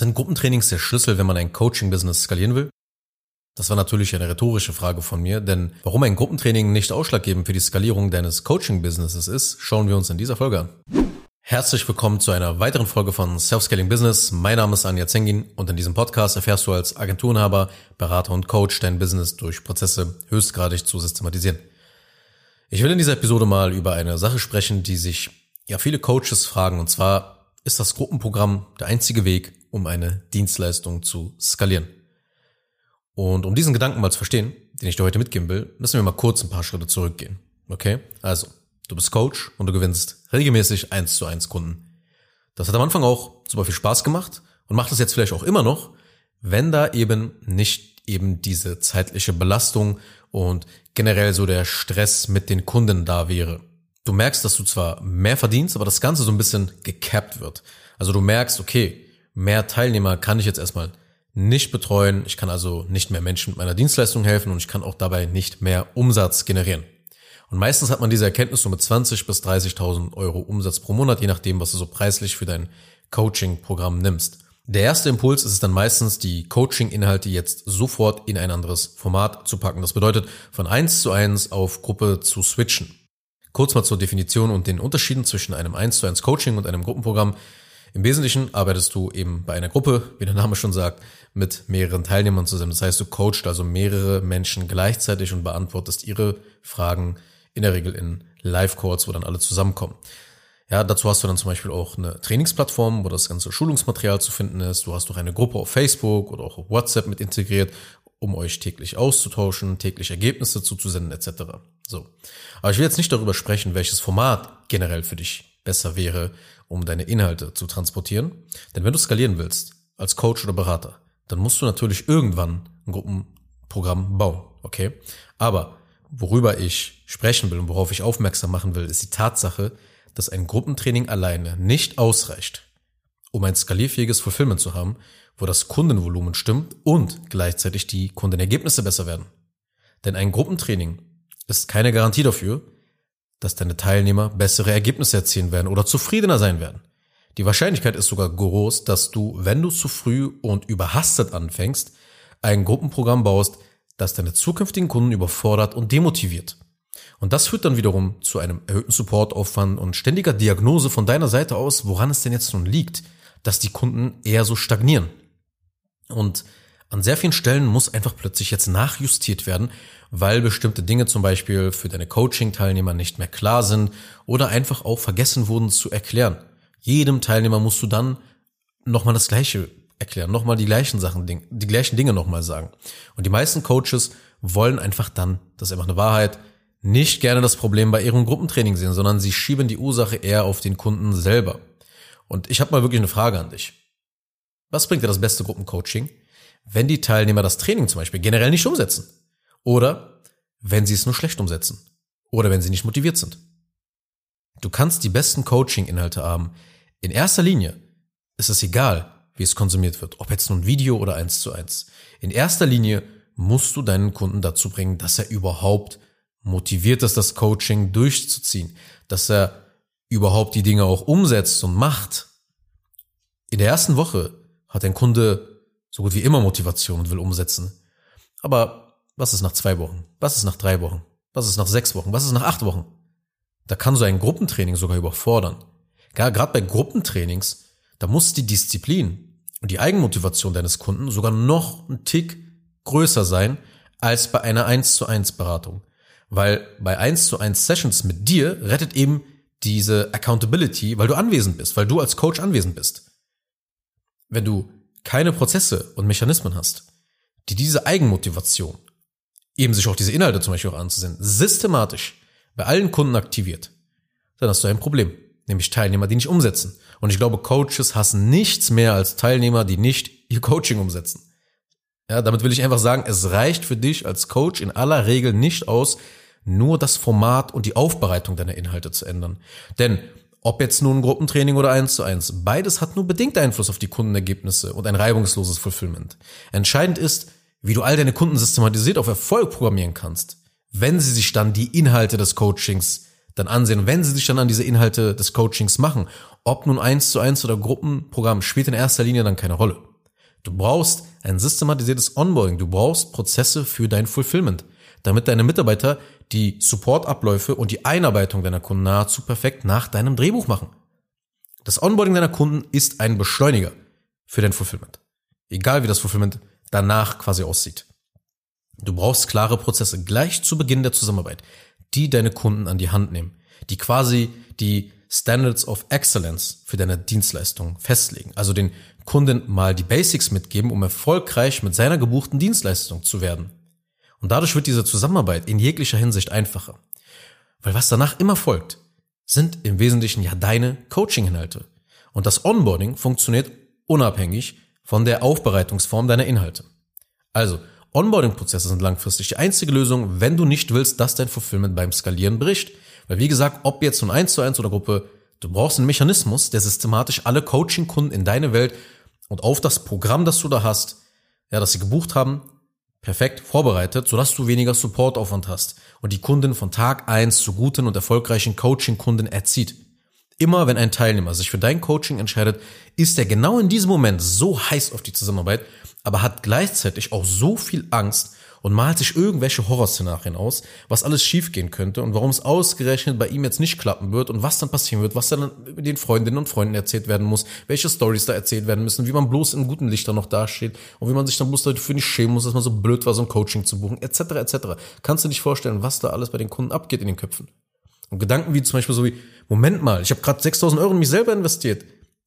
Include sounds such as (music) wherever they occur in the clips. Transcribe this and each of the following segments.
Sind Gruppentrainings der Schlüssel, wenn man ein Coaching-Business skalieren will? Das war natürlich eine rhetorische Frage von mir, denn warum ein Gruppentraining nicht ausschlaggebend für die Skalierung deines Coaching-Businesses ist, schauen wir uns in dieser Folge an. Herzlich willkommen zu einer weiteren Folge von Self-Scaling Business. Mein Name ist Anja Zengin und in diesem Podcast erfährst du als Agenturenhaber, Berater und Coach dein Business durch Prozesse höchstgradig zu systematisieren. Ich will in dieser Episode mal über eine Sache sprechen, die sich ja viele Coaches fragen und zwar ist das Gruppenprogramm der einzige Weg, um eine Dienstleistung zu skalieren. Und um diesen Gedanken mal zu verstehen, den ich dir heute mitgeben will, müssen wir mal kurz ein paar Schritte zurückgehen. Okay? Also, du bist Coach und du gewinnst regelmäßig eins zu eins Kunden. Das hat am Anfang auch super viel Spaß gemacht und macht es jetzt vielleicht auch immer noch, wenn da eben nicht eben diese zeitliche Belastung und generell so der Stress mit den Kunden da wäre. Du merkst, dass du zwar mehr verdienst, aber das Ganze so ein bisschen gecapped wird. Also du merkst, okay, mehr Teilnehmer kann ich jetzt erstmal nicht betreuen. Ich kann also nicht mehr Menschen mit meiner Dienstleistung helfen und ich kann auch dabei nicht mehr Umsatz generieren. Und meistens hat man diese Erkenntnis so mit 20 bis 30.000 Euro Umsatz pro Monat, je nachdem, was du so preislich für dein Coaching-Programm nimmst. Der erste Impuls ist es dann meistens, die Coaching-Inhalte jetzt sofort in ein anderes Format zu packen. Das bedeutet, von eins zu eins auf Gruppe zu switchen. Kurz mal zur Definition und den Unterschieden zwischen einem 1 zu 1 Coaching und einem Gruppenprogramm. Im Wesentlichen arbeitest du eben bei einer Gruppe, wie der Name schon sagt, mit mehreren Teilnehmern zusammen. Das heißt, du coachst also mehrere Menschen gleichzeitig und beantwortest ihre Fragen in der Regel in Live-Calls, wo dann alle zusammenkommen. Ja, dazu hast du dann zum Beispiel auch eine Trainingsplattform, wo das ganze Schulungsmaterial zu finden ist. Du hast auch eine Gruppe auf Facebook oder auch auf WhatsApp mit integriert, um euch täglich auszutauschen, täglich Ergebnisse zuzusenden etc. So. Aber ich will jetzt nicht darüber sprechen, welches Format generell für dich besser wäre, um deine Inhalte zu transportieren. Denn wenn du skalieren willst, als Coach oder Berater, dann musst du natürlich irgendwann ein Gruppenprogramm bauen, okay? Aber worüber ich sprechen will und worauf ich aufmerksam machen will, ist die Tatsache, dass ein Gruppentraining alleine nicht ausreicht, um ein skalierfähiges Fulfillment zu haben, wo das Kundenvolumen stimmt und gleichzeitig die Kundenergebnisse besser werden. Denn ein Gruppentraining ist keine Garantie dafür, dass deine Teilnehmer bessere Ergebnisse erzielen werden oder zufriedener sein werden. Die Wahrscheinlichkeit ist sogar groß, dass du, wenn du zu früh und überhastet anfängst, ein Gruppenprogramm baust, das deine zukünftigen Kunden überfordert und demotiviert. Und das führt dann wiederum zu einem erhöhten Supportaufwand und ständiger Diagnose von deiner Seite aus, woran es denn jetzt nun liegt, dass die Kunden eher so stagnieren. Und an sehr vielen Stellen muss einfach plötzlich jetzt nachjustiert werden, weil bestimmte Dinge zum Beispiel für deine Coaching-Teilnehmer nicht mehr klar sind oder einfach auch vergessen wurden zu erklären. Jedem Teilnehmer musst du dann nochmal das Gleiche erklären, nochmal die gleichen Sachen, die gleichen Dinge nochmal sagen. Und die meisten Coaches wollen einfach dann, das ist einfach eine Wahrheit, nicht gerne das Problem bei ihrem Gruppentraining sehen, sondern sie schieben die Ursache eher auf den Kunden selber. Und ich habe mal wirklich eine Frage an dich. Was bringt dir das beste Gruppencoaching, wenn die Teilnehmer das Training zum Beispiel generell nicht umsetzen? Oder wenn sie es nur schlecht umsetzen? Oder wenn sie nicht motiviert sind? Du kannst die besten Coaching-Inhalte haben. In erster Linie ist es egal, wie es konsumiert wird, ob jetzt nun Video oder eins zu eins. In erster Linie musst du deinen Kunden dazu bringen, dass er überhaupt motiviert ist, das Coaching durchzuziehen, dass er überhaupt die Dinge auch umsetzt und macht. In der ersten Woche hat ein Kunde so gut wie immer Motivation und will umsetzen. Aber was ist nach zwei Wochen? Was ist nach drei Wochen? Was ist nach sechs Wochen? Was ist nach acht Wochen? Da kann so ein Gruppentraining sogar überfordern. Gerade bei Gruppentrainings, da muss die Disziplin und die Eigenmotivation deines Kunden sogar noch ein Tick größer sein als bei einer 1 zu 1 Beratung. Weil bei 1 zu 1 Sessions mit dir rettet eben diese Accountability, weil du anwesend bist, weil du als Coach anwesend bist. Wenn du keine Prozesse und Mechanismen hast, die diese Eigenmotivation, eben sich auch diese Inhalte zum Beispiel auch anzusehen, systematisch bei allen Kunden aktiviert, dann hast du ein Problem, nämlich Teilnehmer, die nicht umsetzen. Und ich glaube, Coaches hassen nichts mehr als Teilnehmer, die nicht ihr Coaching umsetzen. Ja, damit will ich einfach sagen, es reicht für dich als Coach in aller Regel nicht aus, nur das Format und die Aufbereitung deiner Inhalte zu ändern. Denn ob jetzt nun Gruppentraining oder eins zu eins, beides hat nur bedingt Einfluss auf die Kundenergebnisse und ein reibungsloses Fulfillment. Entscheidend ist, wie du all deine Kunden systematisiert auf Erfolg programmieren kannst, wenn sie sich dann die Inhalte des Coachings dann ansehen, wenn sie sich dann an diese Inhalte des Coachings machen. Ob nun eins zu eins oder Gruppenprogramm spielt in erster Linie dann keine Rolle. Du brauchst ein systematisiertes Onboarding. Du brauchst Prozesse für dein Fulfillment, damit deine Mitarbeiter die Supportabläufe und die Einarbeitung deiner Kunden nahezu perfekt nach deinem Drehbuch machen. Das Onboarding deiner Kunden ist ein Beschleuniger für dein Fulfillment. Egal wie das Fulfillment danach quasi aussieht. Du brauchst klare Prozesse gleich zu Beginn der Zusammenarbeit, die deine Kunden an die Hand nehmen, die quasi die Standards of Excellence für deine Dienstleistung festlegen. Also den Kunden mal die Basics mitgeben, um erfolgreich mit seiner gebuchten Dienstleistung zu werden. Und dadurch wird diese Zusammenarbeit in jeglicher Hinsicht einfacher. Weil was danach immer folgt, sind im Wesentlichen ja deine Coaching-Inhalte. Und das Onboarding funktioniert unabhängig von der Aufbereitungsform deiner Inhalte. Also, Onboarding-Prozesse sind langfristig die einzige Lösung, wenn du nicht willst, dass dein Fulfillment beim Skalieren bricht. Weil wie gesagt, ob jetzt von 1 zu 1 oder Gruppe, du brauchst einen Mechanismus, der systematisch alle Coaching-Kunden in deine Welt und auf das Programm, das du da hast, ja, das sie gebucht haben, perfekt vorbereitet, sodass du weniger Supportaufwand hast und die Kunden von Tag eins zu guten und erfolgreichen Coaching-Kunden erzieht. Immer wenn ein Teilnehmer sich für dein Coaching entscheidet, ist er genau in diesem Moment so heiß auf die Zusammenarbeit, aber hat gleichzeitig auch so viel Angst und malt sich irgendwelche Horrorszenarien aus, was alles schiefgehen könnte und warum es ausgerechnet bei ihm jetzt nicht klappen wird und was dann passieren wird, was dann den Freundinnen und Freunden erzählt werden muss, welche Stories da erzählt werden müssen, wie man bloß in guten Lichtern noch dasteht und wie man sich dann bloß dafür nicht schämen muss, dass man so blöd war, so ein Coaching zu buchen, etc. etc. Kannst du dich vorstellen, was da alles bei den Kunden abgeht in den Köpfen? Und Gedanken wie zum Beispiel so wie, Moment mal, ich habe gerade 6000 Euro in mich selber investiert.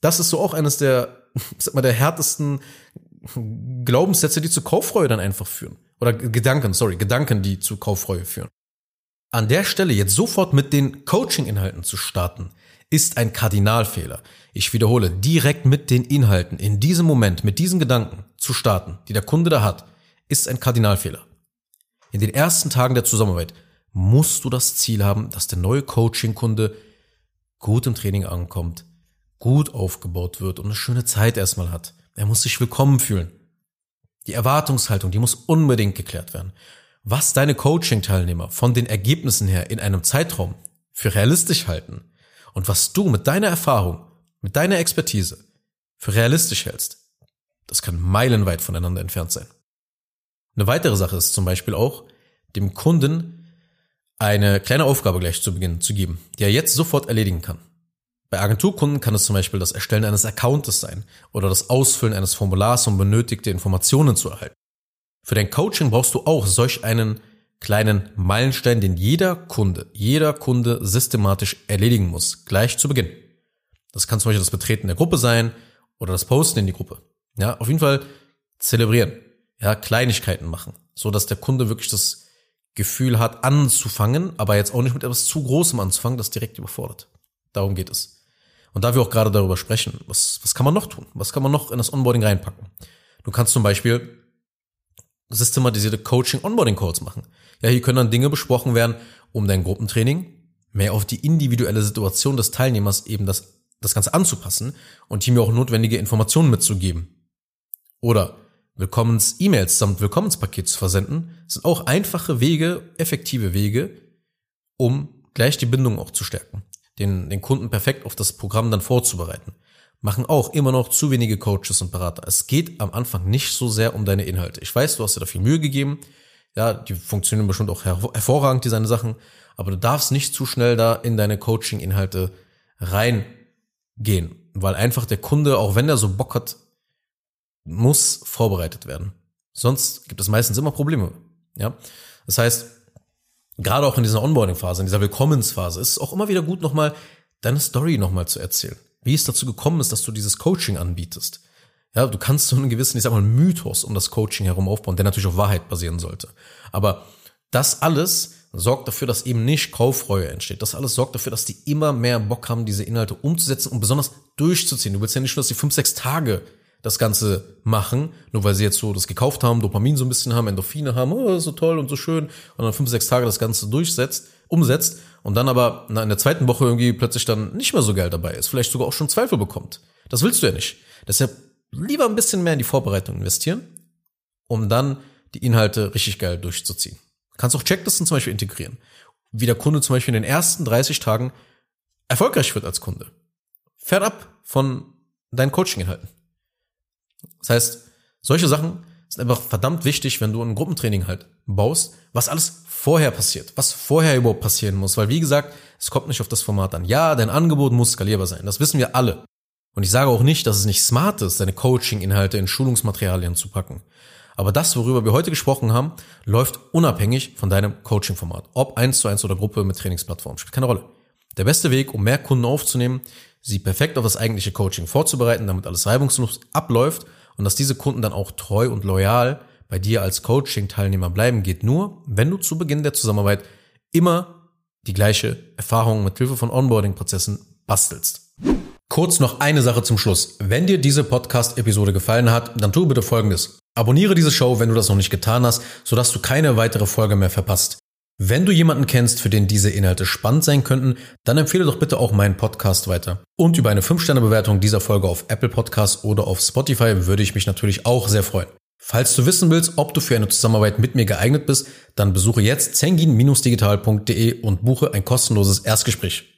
Das ist so auch eines der, (laughs) sag mal, der härtesten Glaubenssätze, die zu Kauffreue dann einfach führen. Oder Gedanken, sorry, Gedanken, die zu Kauffreue führen. An der Stelle jetzt sofort mit den Coaching-Inhalten zu starten, ist ein Kardinalfehler. Ich wiederhole, direkt mit den Inhalten, in diesem Moment, mit diesen Gedanken zu starten, die der Kunde da hat, ist ein Kardinalfehler. In den ersten Tagen der Zusammenarbeit musst du das Ziel haben, dass der neue Coaching-Kunde gut im Training ankommt, gut aufgebaut wird und eine schöne Zeit erstmal hat. Er muss sich willkommen fühlen. Die Erwartungshaltung, die muss unbedingt geklärt werden. Was deine Coaching-Teilnehmer von den Ergebnissen her in einem Zeitraum für realistisch halten und was du mit deiner Erfahrung, mit deiner Expertise für realistisch hältst, das kann meilenweit voneinander entfernt sein. Eine weitere Sache ist zum Beispiel auch, dem Kunden eine kleine Aufgabe gleich zu Beginn zu geben, die er jetzt sofort erledigen kann. Bei Agenturkunden kann es zum Beispiel das Erstellen eines Accountes sein oder das Ausfüllen eines Formulars, um benötigte Informationen zu erhalten. Für dein Coaching brauchst du auch solch einen kleinen Meilenstein, den jeder Kunde, jeder Kunde systematisch erledigen muss, gleich zu Beginn. Das kann zum Beispiel das Betreten der Gruppe sein oder das Posten in die Gruppe. Ja, auf jeden Fall zelebrieren. Ja, Kleinigkeiten machen, so dass der Kunde wirklich das Gefühl hat, anzufangen, aber jetzt auch nicht mit etwas zu Großem anzufangen, das direkt überfordert. Darum geht es. Und da wir auch gerade darüber sprechen, was, was kann man noch tun? Was kann man noch in das Onboarding reinpacken? Du kannst zum Beispiel systematisierte Coaching-Onboarding-Calls machen. Ja, hier können dann Dinge besprochen werden, um dein Gruppentraining mehr auf die individuelle Situation des Teilnehmers eben das, das Ganze anzupassen und ihm auch notwendige Informationen mitzugeben. Oder Willkommens-E-Mails samt Willkommenspaket zu versenden, sind auch einfache Wege, effektive Wege, um gleich die Bindung auch zu stärken, den, den Kunden perfekt auf das Programm dann vorzubereiten. Machen auch immer noch zu wenige Coaches und Berater. Es geht am Anfang nicht so sehr um deine Inhalte. Ich weiß, du hast dir da viel Mühe gegeben. Ja, die funktionieren bestimmt auch hervorragend, die seine Sachen. Aber du darfst nicht zu schnell da in deine Coaching-Inhalte reingehen. Weil einfach der Kunde, auch wenn er so Bock hat, muss vorbereitet werden. Sonst gibt es meistens immer Probleme. Ja, das heißt, gerade auch in dieser Onboarding-Phase, in dieser Willkommensphase, ist es auch immer wieder gut, nochmal deine Story nochmal zu erzählen. Wie es dazu gekommen ist, dass du dieses Coaching anbietest. Ja, du kannst so einen gewissen, ich sag mal, Mythos um das Coaching herum aufbauen, der natürlich auf Wahrheit basieren sollte. Aber das alles sorgt dafür, dass eben nicht Kaufreue entsteht. Das alles sorgt dafür, dass die immer mehr Bock haben, diese Inhalte umzusetzen und besonders durchzuziehen. Du willst ja nicht nur, dass die fünf, sechs Tage das Ganze machen, nur weil sie jetzt so das gekauft haben, Dopamin so ein bisschen haben, Endorphine haben, oh, so toll und so schön, und dann fünf, sechs Tage das Ganze durchsetzt, umsetzt und dann aber in der zweiten Woche irgendwie plötzlich dann nicht mehr so geil dabei ist, vielleicht sogar auch schon Zweifel bekommt. Das willst du ja nicht. Deshalb lieber ein bisschen mehr in die Vorbereitung investieren, um dann die Inhalte richtig geil durchzuziehen. Du kannst auch Checklisten zum Beispiel integrieren. Wie der Kunde zum Beispiel in den ersten 30 Tagen erfolgreich wird als Kunde. Fernab von deinen Coaching-Inhalten. Das heißt, Solche Sachen sind einfach verdammt wichtig, wenn du ein Gruppentraining halt baust, was alles vorher passiert, was vorher überhaupt passieren muss, weil wie gesagt, es kommt nicht auf das Format an. Ja, dein Angebot muss skalierbar sein, das wissen wir alle. Und ich sage auch nicht, dass es nicht smart ist, deine Coaching-Inhalte in Schulungsmaterialien zu packen. Aber das, worüber wir heute gesprochen haben, läuft unabhängig von deinem Coaching-Format. Ob eins zu eins oder Gruppe mit Trainingsplattform, spielt keine Rolle. Der beste Weg, um mehr Kunden aufzunehmen, sie perfekt auf das eigentliche Coaching vorzubereiten, damit alles reibungslos abläuft und dass diese Kunden dann auch treu und loyal bei dir als Coaching-Teilnehmer bleiben, geht nur, wenn du zu Beginn der Zusammenarbeit immer die gleiche Erfahrung mit Hilfe von Onboarding-Prozessen bastelst. Kurz noch eine Sache zum Schluss. Wenn dir diese Podcast-Episode gefallen hat, dann tu bitte Folgendes. Abonniere diese Show, wenn du das noch nicht getan hast, sodass du keine weitere Folge mehr verpasst. Wenn du jemanden kennst, für den diese Inhalte spannend sein könnten, dann empfehle doch bitte auch meinen Podcast weiter. Und über eine 5-Sterne-Bewertung dieser Folge auf Apple Podcasts oder auf Spotify würde ich mich natürlich auch sehr freuen. Falls du wissen willst, ob du für eine Zusammenarbeit mit mir geeignet bist, dann besuche jetzt zengin-digital.de und buche ein kostenloses Erstgespräch.